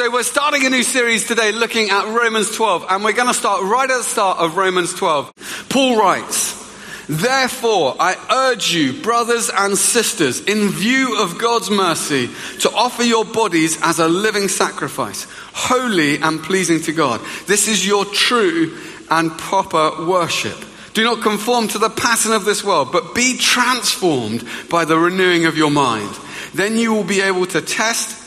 so we're starting a new series today looking at Romans 12, and we're going to start right at the start of Romans 12. Paul writes, Therefore, I urge you, brothers and sisters, in view of God's mercy, to offer your bodies as a living sacrifice, holy and pleasing to God. This is your true and proper worship. Do not conform to the pattern of this world, but be transformed by the renewing of your mind. Then you will be able to test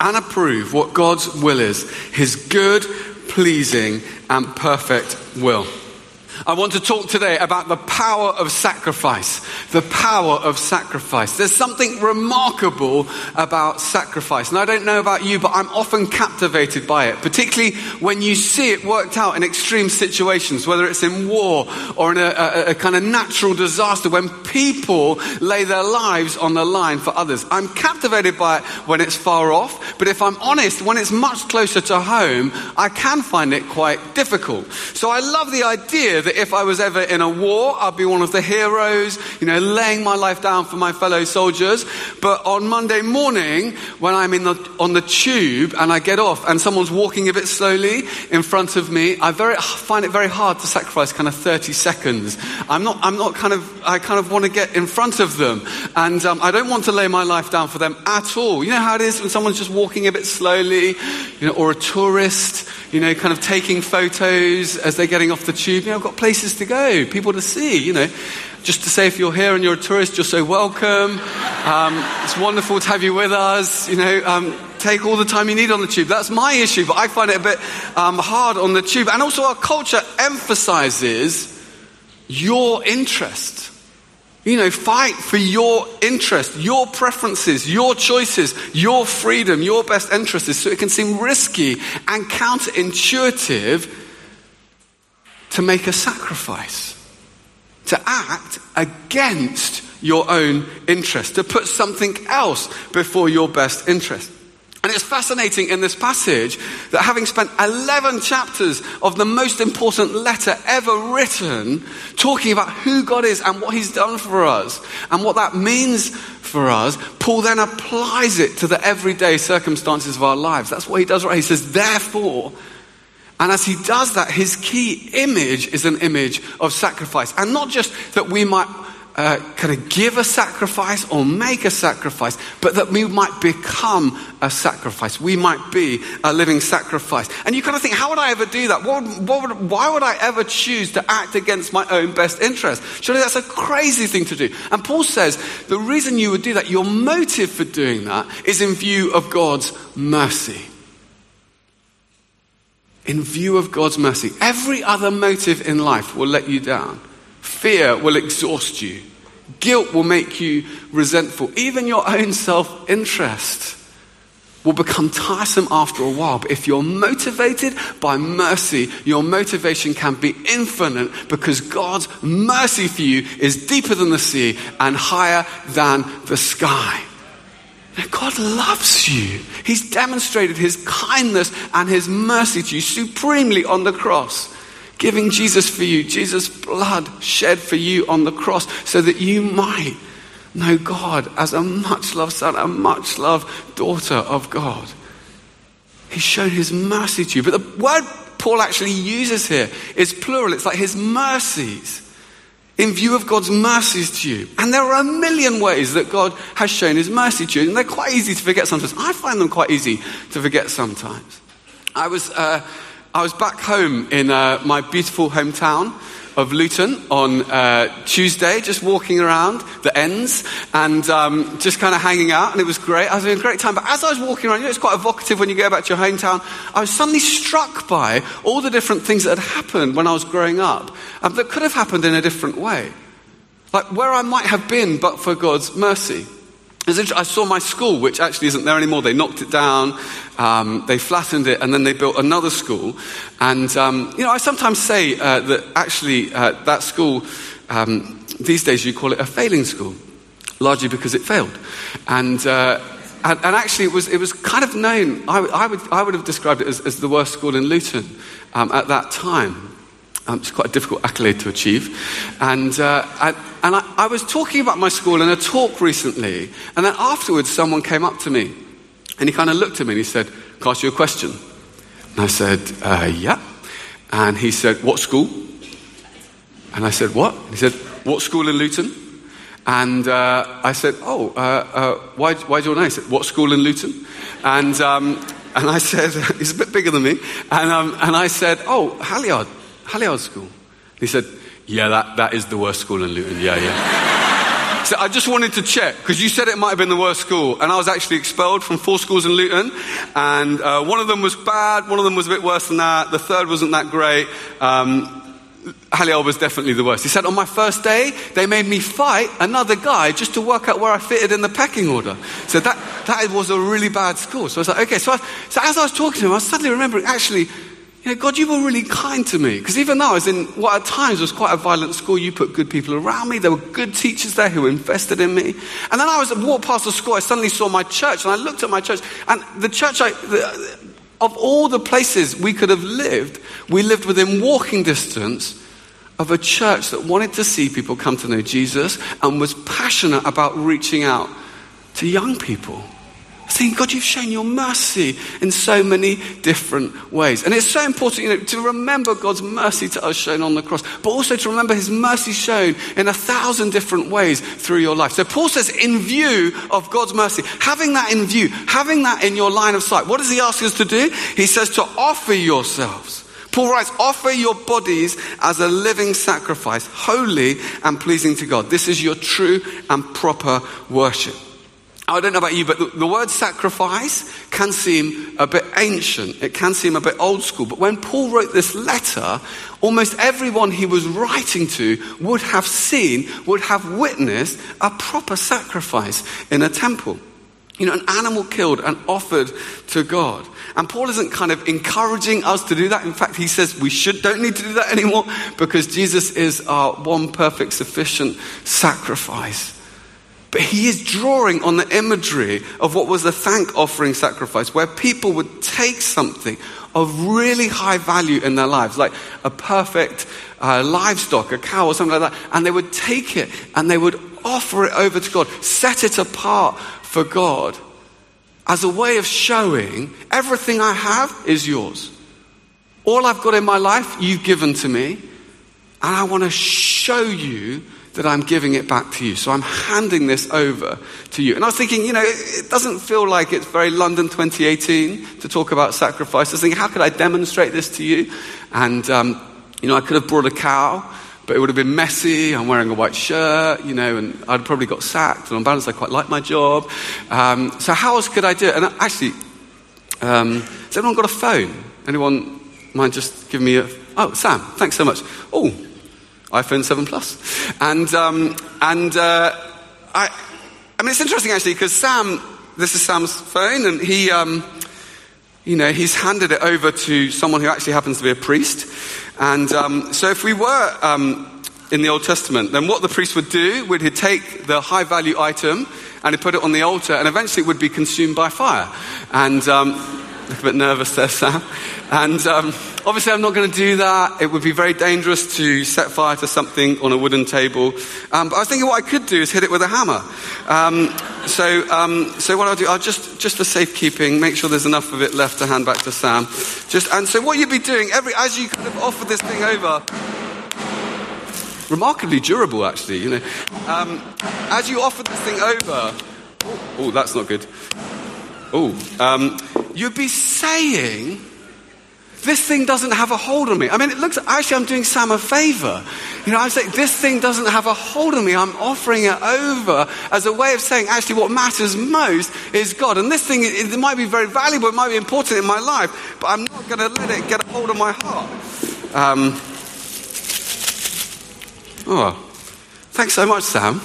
and approve what God's will is, his good, pleasing, and perfect will. I want to talk today about the power of sacrifice. The power of sacrifice. There's something remarkable about sacrifice. And I don't know about you, but I'm often captivated by it, particularly when you see it worked out in extreme situations, whether it's in war or in a, a, a kind of natural disaster, when people lay their lives on the line for others. I'm captivated by it when it's far off, but if I'm honest, when it's much closer to home, I can find it quite difficult. So I love the idea that if I was ever in a war, I'd be one of the heroes, you know, laying my life down for my fellow soldiers. But on Monday morning, when I'm in the, on the tube and I get off and someone's walking a bit slowly in front of me, I very, find it very hard to sacrifice kind of 30 seconds. I'm not, I'm not kind of, I kind of want to get in front of them. And um, I don't want to lay my life down for them at all. You know how it is when someone's just walking a bit slowly, you know, or a tourist, you know, kind of taking photos as they're getting off the tube. You know, I've got places to go, people to see, you know. Just to say, if you're here and you're a tourist, you're so welcome. Um, it's wonderful to have you with us. You know, um, take all the time you need on the tube. That's my issue, but I find it a bit um, hard on the tube. And also, our culture emphasizes your interest. You know, fight for your interest, your preferences, your choices, your freedom, your best interests, so it can seem risky and counterintuitive to make a sacrifice, to act against your own interest, to put something else before your best interest. And it's fascinating in this passage that having spent 11 chapters of the most important letter ever written, talking about who God is and what He's done for us and what that means for us, Paul then applies it to the everyday circumstances of our lives. That's what he does right. He says, therefore, and as he does that, his key image is an image of sacrifice. And not just that we might uh, kind of give a sacrifice or make a sacrifice, but that we might become a sacrifice. We might be a living sacrifice. And you kind of think, how would I ever do that? What, what would, why would I ever choose to act against my own best interest? Surely that's a crazy thing to do. And Paul says the reason you would do that, your motive for doing that, is in view of God's mercy in view of God's mercy. Every other motive in life will let you down. Fear will exhaust you. Guilt will make you resentful. Even your own self interest will become tiresome after a while. But if you're motivated by mercy, your motivation can be infinite because God's mercy for you is deeper than the sea and higher than the sky. God loves you. He's demonstrated his kindness and his mercy to you supremely on the cross giving Jesus for you, Jesus' blood shed for you on the cross so that you might know God as a much loved son, a much loved daughter of God. He's shown his mercy to you. But the word Paul actually uses here is plural. It's like his mercies in view of God's mercies to you. And there are a million ways that God has shown his mercy to you. And they're quite easy to forget sometimes. I find them quite easy to forget sometimes. I was. Uh, I was back home in uh, my beautiful hometown of Luton on uh, Tuesday, just walking around the ends and um, just kind of hanging out, and it was great. I was having a great time. But as I was walking around, you know, it's quite evocative when you go back to your hometown. I was suddenly struck by all the different things that had happened when I was growing up um, that could have happened in a different way. Like where I might have been but for God's mercy. I saw my school, which actually isn't there anymore. They knocked it down, um, they flattened it, and then they built another school. And, um, you know, I sometimes say uh, that actually uh, that school, um, these days you call it a failing school, largely because it failed. And, uh, and, and, actually, it was, it was kind of known, I, I, would, I would have described it as, as the worst school in Luton um, at that time. Um, it's quite a difficult accolade to achieve. And, uh, I, and I, I, was talking about my school in a talk recently, and then afterwards, someone came up to me and he kind of looked at me and he said, can I ask you a question? And I said, uh, Yeah. And he said, What school? And I said, What? And he said, What school in Luton? And uh, I said, Oh, uh, uh, why, why do you know? He said, What school in Luton? And, um, and I said, He's a bit bigger than me. And, um, and I said, Oh, Halyard, Halyard School. He said, Yeah, that, that is the worst school in Luton. Yeah, yeah. so I just wanted to check, because you said it might have been the worst school. And I was actually expelled from four schools in Luton. And uh, one of them was bad, one of them was a bit worse than that. The third wasn't that great. Um, was definitely the worst. He said, On my first day, they made me fight another guy just to work out where I fitted in the pecking order. So that, that was a really bad school. So I was like, Okay. So, I, so as I was talking to him, I was suddenly remembering, actually, you know, God, you were really kind to me. Because even though I was in what at times was quite a violent school, you put good people around me. There were good teachers there who invested in me. And then I was walked past the school, I suddenly saw my church, and I looked at my church, and the church I, the, of all the places we could have lived, we lived within walking distance of a church that wanted to see people come to know Jesus and was passionate about reaching out to young people. Saying, God, you've shown your mercy in so many different ways. And it's so important, you know, to remember God's mercy to us shown on the cross, but also to remember his mercy shown in a thousand different ways through your life. So Paul says, in view of God's mercy, having that in view, having that in your line of sight, what does he ask us to do? He says to offer yourselves. Paul writes, offer your bodies as a living sacrifice, holy and pleasing to God. This is your true and proper worship. I don't know about you, but the, word sacrifice can seem a bit ancient. It can seem a bit old school. But when Paul wrote this letter, almost everyone he was writing to would have seen, would have witnessed a proper sacrifice in a temple. You know, an animal killed and offered to God. And Paul isn't kind of encouraging us to do that. In fact, he says we should, don't need to do that anymore because Jesus is our one perfect, sufficient sacrifice. But he is drawing on the imagery of what was a thank offering sacrifice, where people would take something of really high value in their lives, like a perfect uh, livestock, a cow or something like that, and they would take it and they would offer it over to God, set it apart for God as a way of showing everything I have is yours. All I've got in my life, you've given to me, and I want to show you that I'm giving it back to you. So I'm handing this over to you. And I was thinking, you know, it doesn't feel like it's very London 2018 to talk about sacrifice. I was thinking, how could I demonstrate this to you? And, um, you know, I could have brought a cow, but it would have been messy. I'm wearing a white shirt, you know, and I'd probably got sacked. And on balance, I quite like my job. Um, so how else could I do it? And actually, um, has anyone got a phone? Anyone mind just giving me a... Oh, Sam, thanks so much. Oh, iPhone 7 Plus. And, um, and uh, I, I mean, it's interesting actually because Sam, this is Sam's phone, and he, um, you know, he's handed it over to someone who actually happens to be a priest. And um, so if we were um, in the Old Testament, then what the priest would do would he'd take the high value item and he'd put it on the altar, and eventually it would be consumed by fire. And um, a bit nervous there, Sam. And um, obviously, I'm not going to do that. It would be very dangerous to set fire to something on a wooden table. Um, but I was thinking what I could do is hit it with a hammer. Um, so, um, so what I'll do, I'll just, just for safekeeping, make sure there's enough of it left to hand back to Sam. Just, and so what you'd be doing, every, as you kind of offer this thing over, remarkably durable actually, you know. Um, as you offer this thing over, oh, that's not good. Oh, um, you'd be saying, this thing doesn't have a hold on me. I mean, it looks, actually, I'm doing Sam a favor. You know, I'm saying, this thing doesn't have a hold on me. I'm offering it over as a way of saying, actually, what matters most is God. And this thing, it, might be very valuable, it might be important in my life, but I'm not going to let it get a hold of my heart. Um, oh, thanks so much, Sam.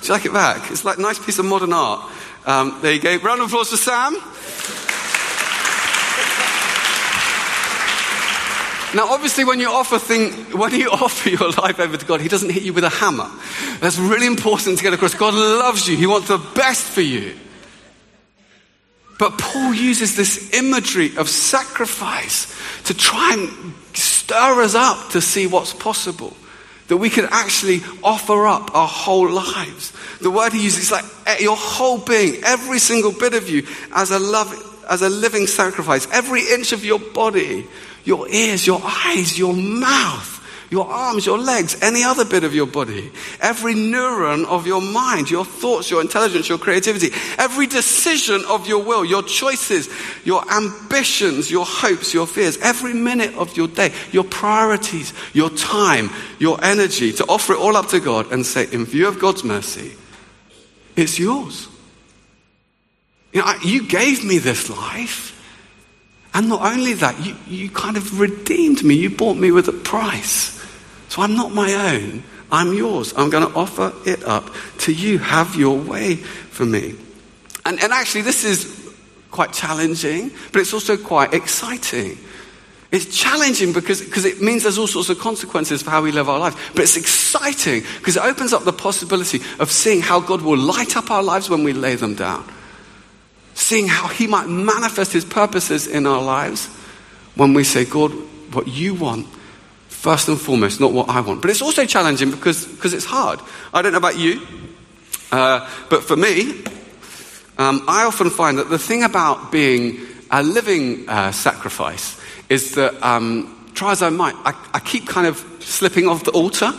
Do you like it back? It's like a nice piece of modern art. Um, there you go. Round of applause for Sam. Now, obviously, when you offer thing, when you offer your life over to God, He doesn't hit you with a hammer. That's really important to get across. God loves you. He wants the best for you. But Paul uses this imagery of sacrifice to try and stir us up to see what's possible. That we can actually offer up our whole lives. The word he uses is like eh, your whole being, every single bit of you, as a love, as a living sacrifice. Every inch of your body, your ears, your eyes, your mouth, your arms, your legs, any other bit of your body, every neuron of your mind, your thoughts, your intelligence, your creativity, every decision of your will, your choices, your ambitions, your hopes, your fears, every minute of your day, your priorities, your time, your energy, to offer it all up to God and say, in view of God's mercy, it's yours. You know, you gave me this life. And not only that, you, you kind of redeemed me. You bought me with a price. So I'm not my own. I'm yours. I'm going to offer it up to you. Have your way for me. And, and actually, this is quite challenging, but it's also quite exciting. It's challenging because, because it means there's all sorts of consequences for how we live our lives. But it's exciting because it opens up the possibility of seeing how God will light up our lives when we lay them down. Seeing how He might manifest His purposes in our lives when we say, God, what you want first and foremost, not what I want. But it's also challenging because, because it's hard. I don't know about you, uh, but for me, um, I often find that the thing about being a living uh, sacrifice is that, um, try as I might, I, I keep kind of slipping off the altar.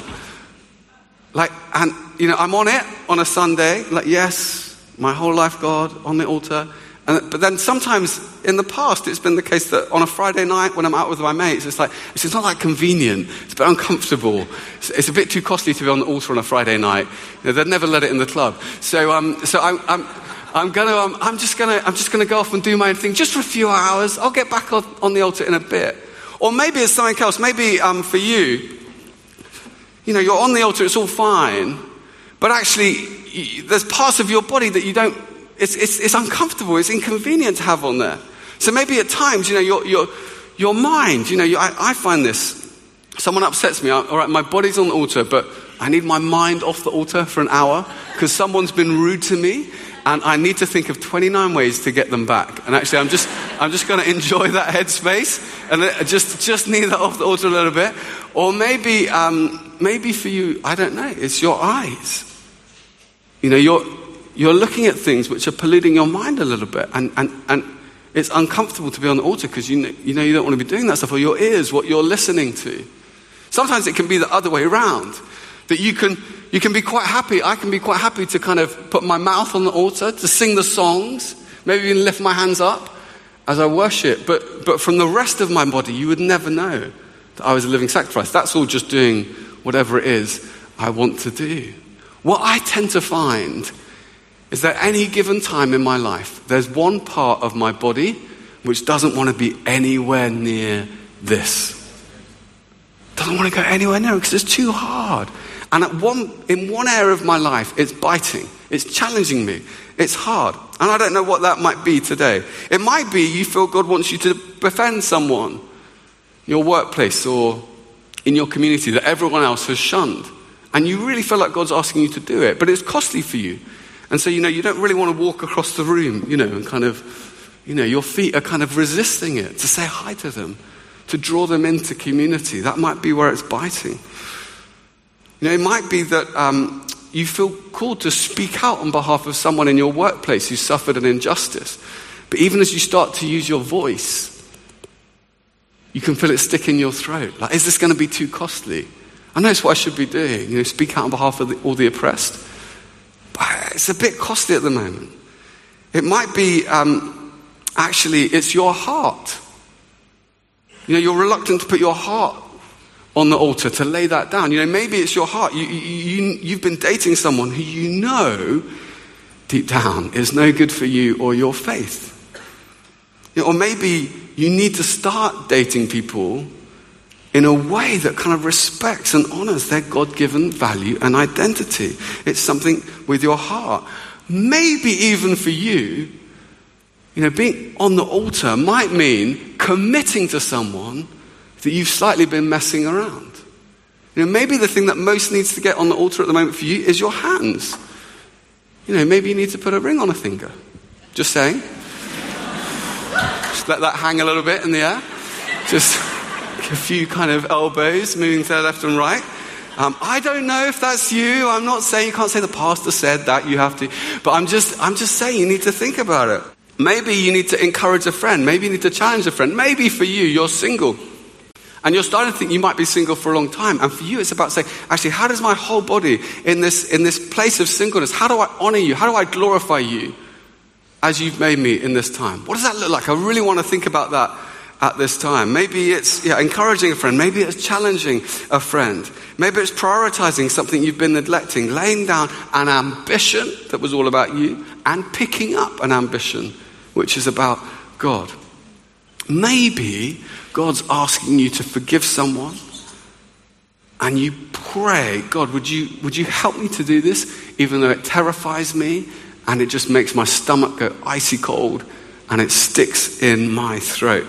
Like, and, you know, I'm on it on a Sunday, like, yes, my whole life, God, on the altar. And, but then sometimes in the past, it's been the case that on a Friday night when I'm out with my mates, it's like, it's not that convenient. It's a bit uncomfortable. It's, it's a bit too costly to be on the altar on a Friday night. You know, they'd never let it in the club. So, um, so I'm, I'm, I'm gonna, um, I'm just gonna, I'm just gonna go off and do my own thing just for a few hours. I'll get back on, on the altar in a bit. Or maybe it's something else. Maybe um, for you, you know, you're on the altar, it's all fine, but actually, there's parts of your body that you don't it's, it's, it's uncomfortable, it's inconvenient to have on there. So maybe at times, you know, your, your, your mind, you know, you, I, I find this. Someone upsets me, all right, my body's on the altar, but I need my mind off the altar for an hour because someone's been rude to me and I need to think of 29 ways to get them back. And actually, I'm just, I'm just going to enjoy that headspace and just, just need that off the altar a little bit. Or maybe, um, maybe for you, I don't know, it's your eyes. You know, you're, you're looking at things which are polluting your mind a little bit. And, and, and it's uncomfortable to be on the altar because you know, you know you don't want to be doing that stuff, or your ears, what you're listening to. Sometimes it can be the other way around. That you can, you can be quite happy. I can be quite happy to kind of put my mouth on the altar, to sing the songs, maybe even lift my hands up as I worship. But, but from the rest of my body, you would never know that I was a living sacrifice. That's all just doing whatever it is I want to do. What I tend to find is that any given time in my life, there's one part of my body which doesn't want to be anywhere near this. Doesn't want to go anywhere near because it's too hard. And at one, in one area of my life, it's biting. It's challenging me. It's hard. And I don't know what that might be today. It might be you feel God wants you to befriend someone in your workplace or in your community that everyone else has shunned. And you really feel like God's asking you to do it, but it's costly for you. And so, you know, you don't really want to walk across the room, you know, and kind of, you know, your feet are kind of resisting it to say hi to them, to draw them into community. That might be where it's biting. You know, it might be that um, you feel called to speak out on behalf of someone in your workplace who suffered an injustice. But even as you start to use your voice, you can feel it stick in your throat. Like, is this going to be too costly? I know it's what I should be doing, you know, speak out on behalf of the, all the oppressed it's a bit costly at the moment. It might be um, actually, it's your heart. You know, you're reluctant to put your heart on the altar, to lay that down. You know, maybe it's your heart. You, you, you've been dating someone who you know deep down is no good for you or your faith. You know, or maybe you need to start dating people in a way that kind of respects and honors their God given value and identity. It's something with your heart. Maybe even for you, you know, being on the altar might mean committing to someone that you've slightly been messing around. You know, maybe the thing that most needs to get on the altar at the moment for you is your hands. You know, maybe you need to put a ring on a finger. Just saying. Just let that hang a little bit in the air. Just a few kind of elbows moving to the left and right. Um, I don't know if that's you. I'm not saying you can't say the pastor said that. You have to. But I'm just, I'm just saying you need to think about it. Maybe you need to encourage a friend. Maybe you need to challenge a friend. Maybe for you, you're single. And you're starting to think you might be single for a long time. And for you, it's about saying, actually, how does my whole body in this, in this place of singleness, how do I honor you? How do I glorify you as you've made me in this time? What does that look like? I really want to think about that at this time. Maybe it's yeah, encouraging a friend. Maybe it's challenging a friend. Maybe it's prioritizing something you've been neglecting, laying down an ambition that was all about you and picking up an ambition which is about God. Maybe God's asking you to forgive someone and you pray, God, would you, would you help me to do this, even though it terrifies me and it just makes my stomach go icy cold and it sticks in my throat?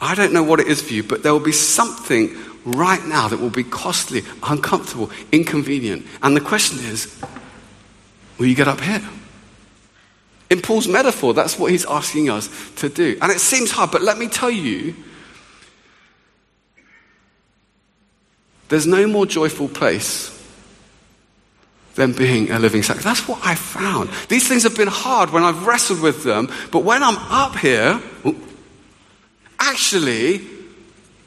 I don't know what it is for you, but there will be something right now that will be costly, uncomfortable, inconvenient. And the question is, will you get up here? In Paul's metaphor, that's what he's asking us to do. And it seems hard, but let me tell you, there's no more joyful place than being a living sacrifice. That's what I found. These things have been hard when I've wrestled with them, but when I'm up here, actually,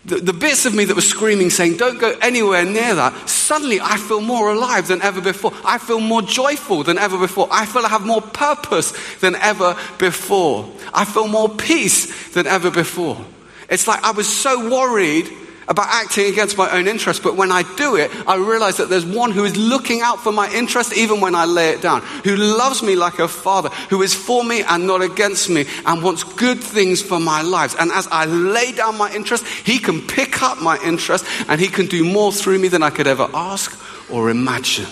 the, the, bits of me that were screaming, saying, Don't go anywhere near that, suddenly I feel more alive than ever before. I feel more joyful than ever before. I feel I have more purpose than ever before. I feel more peace than ever before. It's like I was so worried about acting against my own interest, but when I do it, I realize that there's one who is looking out for my interest even when I lay it down, who loves me like a father, who is for me and not against me, and wants good things for my lives. And as I lay down my interest, he can pick up my interest and he can do more through me than I could ever ask or imagine.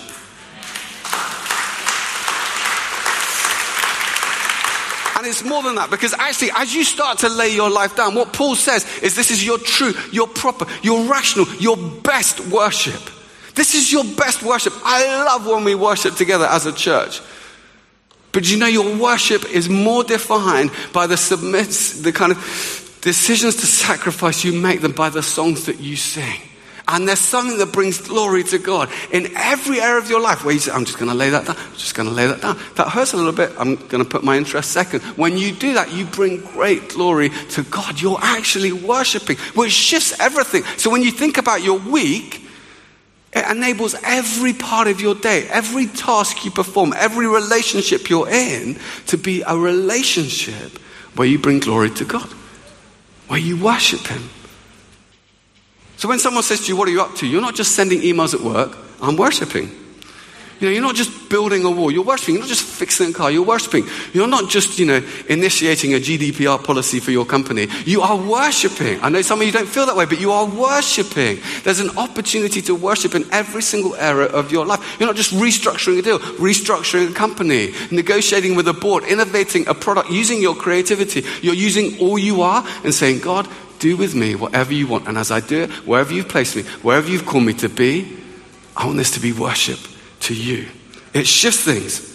And it's more than that because actually, as you start to lay your life down, what Paul says is this is your true, your proper, your rational, your best worship. This is your best worship. I love when we worship together as a church. But you know, your worship is more defined by the submits, the kind of decisions to sacrifice you make than by the songs that you sing. And there's something that brings glory to God in every area of your life where you say, I'm just going to lay that down. I'm just going to lay that down. That hurts a little bit. I'm going to put my interest second. When you do that, you bring great glory to God. You're actually worshiping, which shifts everything. So when you think about your week, it enables every part of your day, every task you perform, every relationship you're in to be a relationship where you bring glory to God, where you worship Him. So when someone says to you, What are you up to? You're not just sending emails at work, I'm worshiping. You know, you're not just building a wall, you're worshiping. You're not just fixing a car, you're worshiping. You're not just, you know, initiating a GDPR policy for your company. You are worshiping. I know some of you don't feel that way, but you are worshiping. There's an opportunity to worship in every single area of your life. You're not just restructuring a deal, restructuring a company, negotiating with a board, innovating a product, using your creativity. You're using all you are and saying, God, do with me whatever you want. And as I do it, wherever you've placed me, wherever you've called me to be, I want this to be worship to you. It shifts things.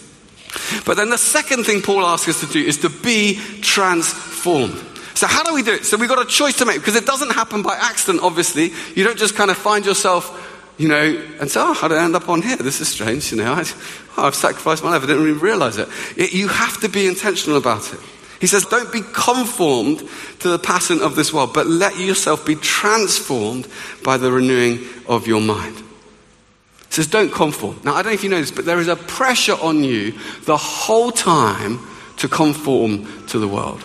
But then the second thing Paul asks us to do is to be transformed. So, how do we do it? So, we've got a choice to make because it doesn't happen by accident, obviously. You don't just kind of find yourself, you know, and say, oh, how did I end up on here? This is strange, you know. I, I've sacrificed my life. I didn't even realize it. it. You have to be intentional about it. He says, Don't be conformed to the pattern of this world, but let yourself be transformed by the renewing of your mind. He says, Don't conform. Now, I don't know if you know this, but there is a pressure on you the whole time to conform to the world.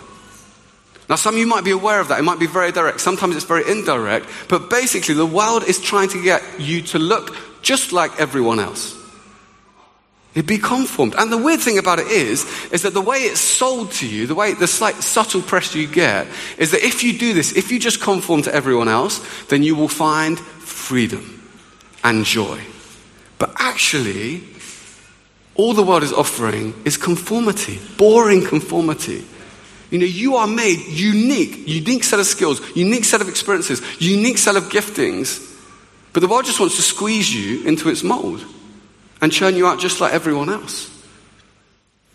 Now, some of you might be aware of that. It might be very direct. Sometimes it's very indirect. But basically, the world is trying to get you to look just like everyone else. You'd be conformed. And the weird thing about it is, is that the way it's sold to you, the way, the slight subtle pressure you get, is that if you do this, if you just conform to everyone else, then you will find freedom and joy. But actually, all the world is offering is conformity, boring conformity. You know, you are made unique, unique set of skills, unique set of experiences, unique set of giftings. But the world just wants to squeeze you into its mold and churn you out just like everyone else.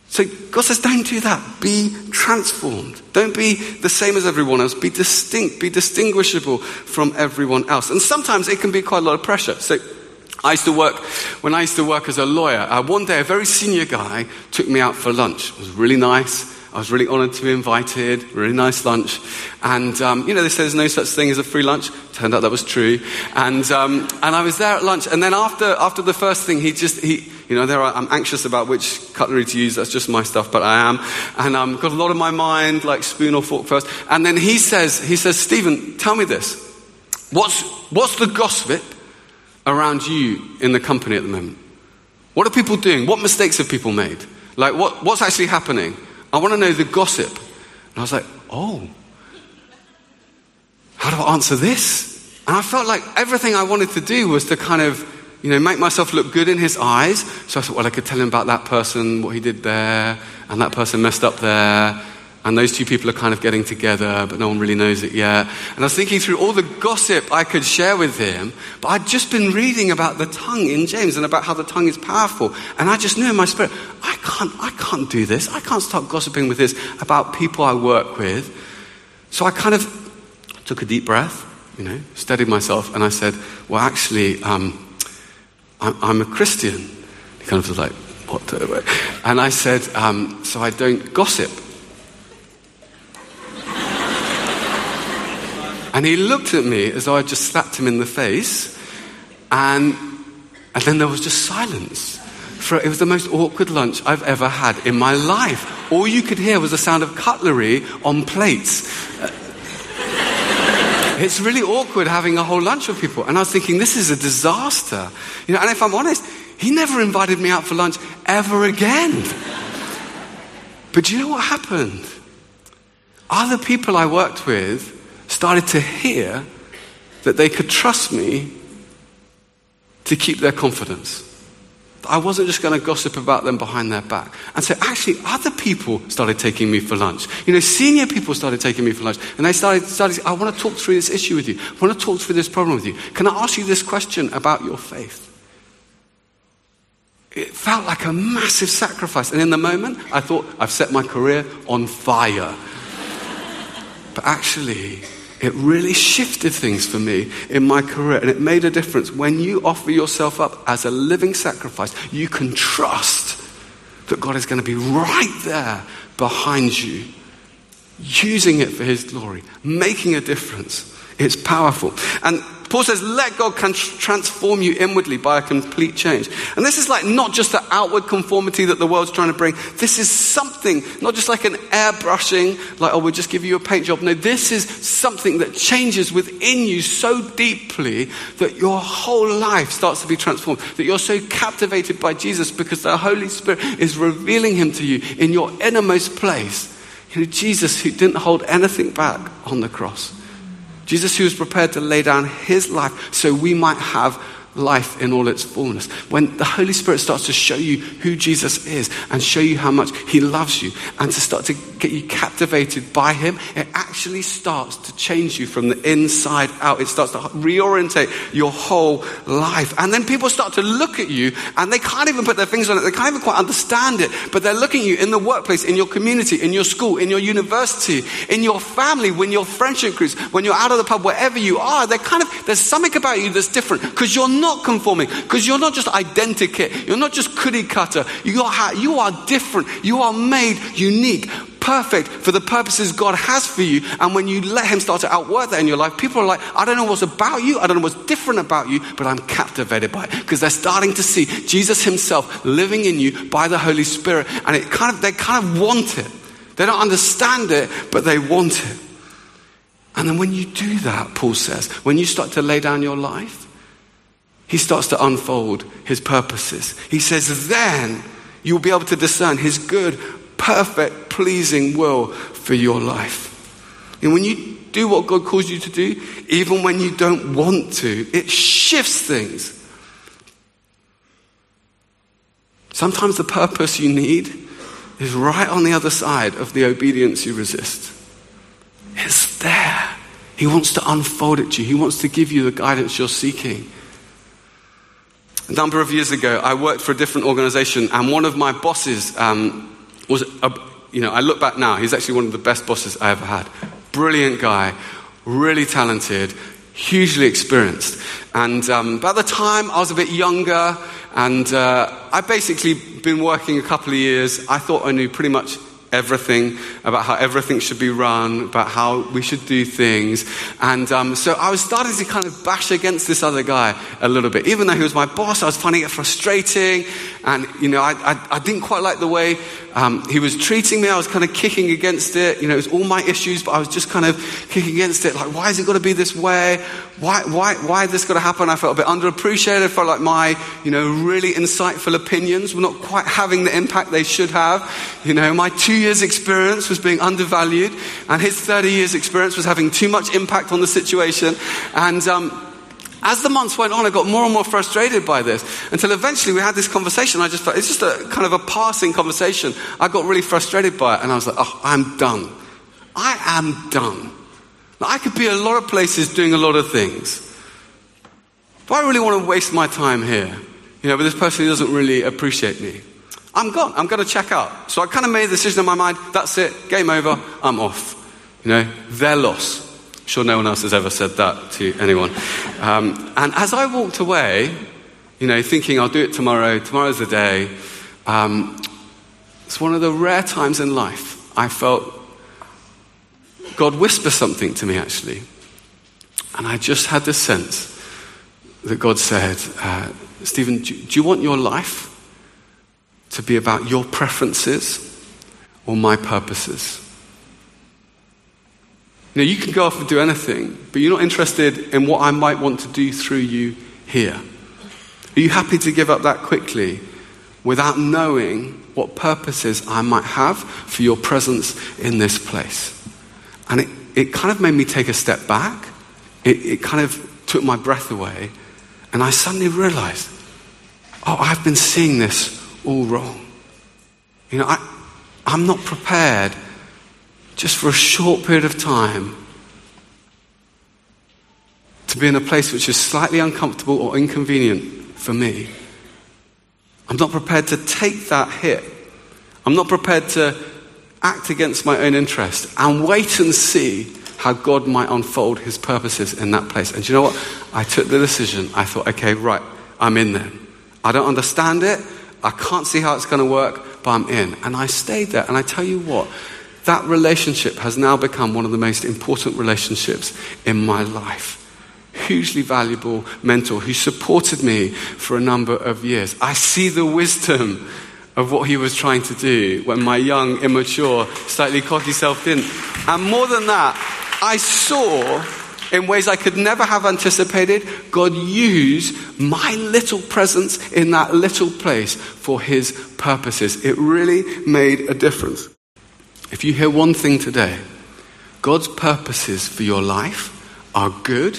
So God says, don't do that. Be transformed. Don't be the same as everyone else. Be distinct. Be distinguishable from everyone else. And sometimes it can be quite a lot of pressure. So I used to work, when I used to work as a lawyer, uh, one day a very senior guy took me out for lunch. It was really nice. I was really honored to be invited. Really nice lunch. And, um, you know, they say there's no such thing as a free lunch. Turned out that was true. And, um, and I was there at lunch. And then after, after the first thing, he just, he, you know, there are, I'm anxious about which cutlery to use. That's just my stuff, but I am. And i um, got a lot of my mind, like spoon or fork first. And then he says, he says, Stephen, tell me this. What's, what's the gossip around you in the company at the moment? What are people doing? What mistakes have people made? Like, what, what's actually happening? I want to know the gossip. And I was like, oh, how do I answer this? And I felt like everything I wanted to do was to kind of, you know, make myself look good in his eyes. So I thought, well, I could tell him about that person, what he did there, and that person messed up there, and those two people are kind of getting together, but no one really knows it yet. And I was thinking through all the gossip I could share with him, but I'd just been reading about the tongue in James and about how the tongue is powerful. And I just knew in my spirit, I can't, I can't do this. I can't start gossiping with this about people I work with. So I kind of took a deep breath, you know, steadied myself, and I said, Well, actually, um, I'm, I'm, a Christian. He kind of was like, What? And I said, um, So I don't gossip. And he looked at me as though I just slapped him in the face. And, and then there was just silence. For, it was the most awkward lunch I've ever had in my life. All you could hear was the sound of cutlery on plates. Uh, it's really awkward having a whole lunch with people. And I was thinking, this is a disaster. You know, and if I'm honest, he never invited me out for lunch ever again. But do you know what happened? Other people I worked with started to hear that they could trust me to keep their confidence. I wasn't just going to gossip about them behind their back. And so actually other people started taking me for lunch. You know, senior people started taking me for lunch. And they started, started I want to talk through this issue with you. I want to talk through this problem with you. Can I ask you this question about your faith? It felt like a massive sacrifice. And in the moment, I thought, I've set my career on fire. but actually, it really shifted things for me in my career and it made a difference. When you offer yourself up as a living sacrifice, you can trust that God is going to be right there behind you, using it for His glory, making a difference. It's powerful. And Paul says, let God transform you inwardly by a complete change. And this is like not just the outward conformity that the world's trying to bring. This is something, not just like an airbrushing, like, oh, we'll just give you a paint job. No, this is something that changes within you so deeply that your whole life starts to be transformed. That you're so captivated by Jesus because the Holy Spirit is revealing him to you in your innermost place. You know, Jesus who didn't hold anything back on the cross. Jesus, who was prepared to lay down his life so we might have life in all its fullness. When the Holy Spirit starts to show you who Jesus is and show you how much he loves you and to start to get you captivated by him, it actually starts to change you from the inside out. It starts to reorientate your whole life. And then people start to look at you and they can't even put their fingers on it. They can't even quite understand it, but they're looking at you in the workplace, in your community, in your school, in your university, in your family, when your friendship groups, when you're out of the pub, wherever you are. They're kind of, there's something about you that's different because you're not conforming because you're not just identikit. You're not just cookie cutter. You are, you are different. You are made unique, perfect for the purposes God has for you. And when you let Him start to outwork that in your life, people are like, I don't know what's about you. I don't know what's different about you, but I'm captivated by it because they're starting to see Jesus Himself living in you by the Holy Spirit. And it kind of, they kind of want it. They don't understand it, but they want it. And then when you do that, Paul says, when you start to lay down your life, he starts to unfold his purposes. He says, then you'll be able to discern his good, perfect, pleasing will for your life. And when you do what God calls you to do, even when you don't want to, it shifts things. Sometimes the purpose you need is right on the other side of the obedience you resist. It's there. He wants to unfold it to you, He wants to give you the guidance you're seeking. A number of years ago, I worked for a different organization, and one of my bosses um, was, a, you know, I look back now, he's actually one of the best bosses I ever had. Brilliant guy, really talented, hugely experienced. And um, by the time I was a bit younger, and uh, I basically been working a couple of years, I thought I knew pretty much everything, about how everything should be run, about how we should do things. And um, so I was starting to kind of bash against this other guy a little bit. Even though he was my boss, I was finding it frustrating. And, you know, I, I, I didn't quite like the way um, he was treating me. I was kind of kicking against it. You know, it was all my issues, but I was just kind of kicking against it. Like, why has it got to be this way? Why, why, why is this got to happen? I felt a bit underappreciated. I felt like my, you know, really insightful opinions were not quite having the impact they should have. You know, my two years experience was being undervalued, and his 30 years experience was having too much impact on the situation. And, um, as the months went on, I got more and more frustrated by this until eventually we had this conversation. I just thought, it's just a kind of a passing conversation. I got really frustrated by it and I was like, oh, I'm done. I am done. Now, I could be a lot of places doing a lot of things. Do I really want to waste my time here? You know, with this person who doesn't really appreciate me. I'm gone. I'm going to check out. So I kind of made a decision in my mind. That's it. Game over. I'm off. You know, their loss. Sure no one else has ever said that to anyone. Um, and as I walked away, you know, thinking I'll do it tomorrow, tomorrow's the day, um, it's one of the rare times in life I felt God whisper something to me actually. And I just had this sense that God said, uh, Stephen, do, do you want your life to be about your preferences or my purposes? You know, you can go off and do anything, but you're not interested in what I might want to do through you here. Are you happy to give up that quickly without knowing what purposes I might have for your presence in this place? And it, it kind of made me take a step back. It, it kind of took my breath away. And I suddenly realized, oh, I've been seeing this all wrong. You know, I, I'm not prepared just for a short period of time to be in a place which is slightly uncomfortable or inconvenient for me. I'm not prepared to take that hit. I'm not prepared to act against my own interest and wait and see how God might unfold his purposes in that place. And you know what? I took the decision. I thought, okay, right, I'm in there. I don't understand it. I can't see how it's going to work, but I'm in. And I stayed there. And I tell you what, that relationship has now become one of the most important relationships in my life. Hugely valuable mentor who supported me for a number of years. I see the wisdom of what he was trying to do when my young, immature, slightly cocky self didn't. And more than that, I saw in ways I could never have anticipated God use my little presence in that little place for his purposes. It really made a difference. If you hear one thing today, God's purposes for your life are good,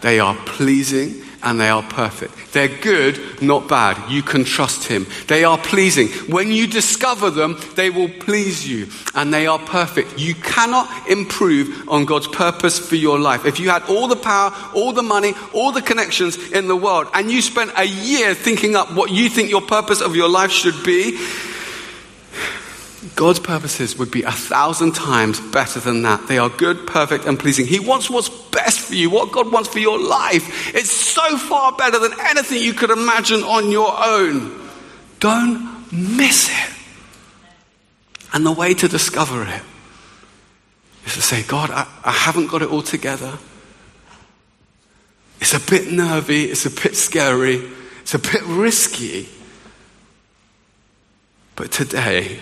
they are pleasing, and they are perfect. They're good, not bad. You can trust Him. They are pleasing. When you discover them, they will please you, and they are perfect. You cannot improve on God's purpose for your life. If you had all the power, all the money, all the connections in the world, and you spent a year thinking up what you think your purpose of your life should be, God's purposes would be a thousand times better than that. They are good, perfect, and pleasing. He wants what's best for you, what God wants for your life. It's so far better than anything you could imagine on your own. Don't miss it. And the way to discover it is to say, God, I, I haven't got it all together. It's a bit nervy, it's a bit scary, it's a bit risky. But today,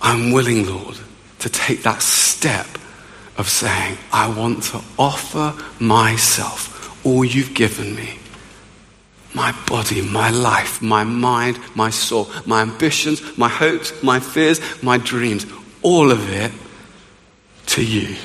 I'm willing, Lord, to take that step of saying, I want to offer myself, all you've given me my body, my life, my mind, my soul, my ambitions, my hopes, my fears, my dreams, all of it to you.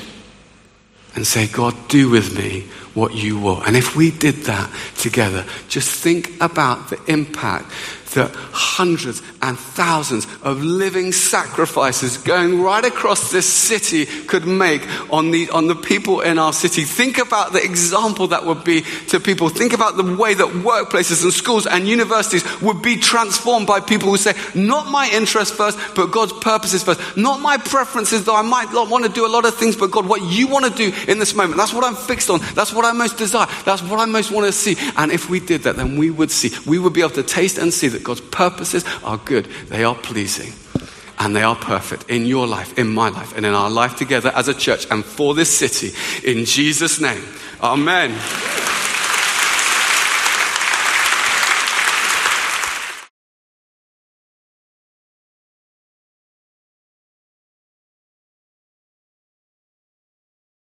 And say, God, do with me what you will. And if we did that together, just think about the impact that hundreds and thousands of living sacrifices going right across this city could make on the, on the people in our city. Think about the example that would be to people. Think about the way that workplaces and schools and universities would be transformed by people who say, not my interests first, but God's purposes first. Not my preferences, though I might not want to do a lot of things, but God, what you want to do in this moment. That's what I'm fixed on. That's what I most desire. That's what I most want to see. And if we did that, then we would see, we would be able to taste and see that God's purposes are good, they are pleasing, and they are perfect in your life, in my life, and in our life together as a church and for this city. In Jesus' name, amen.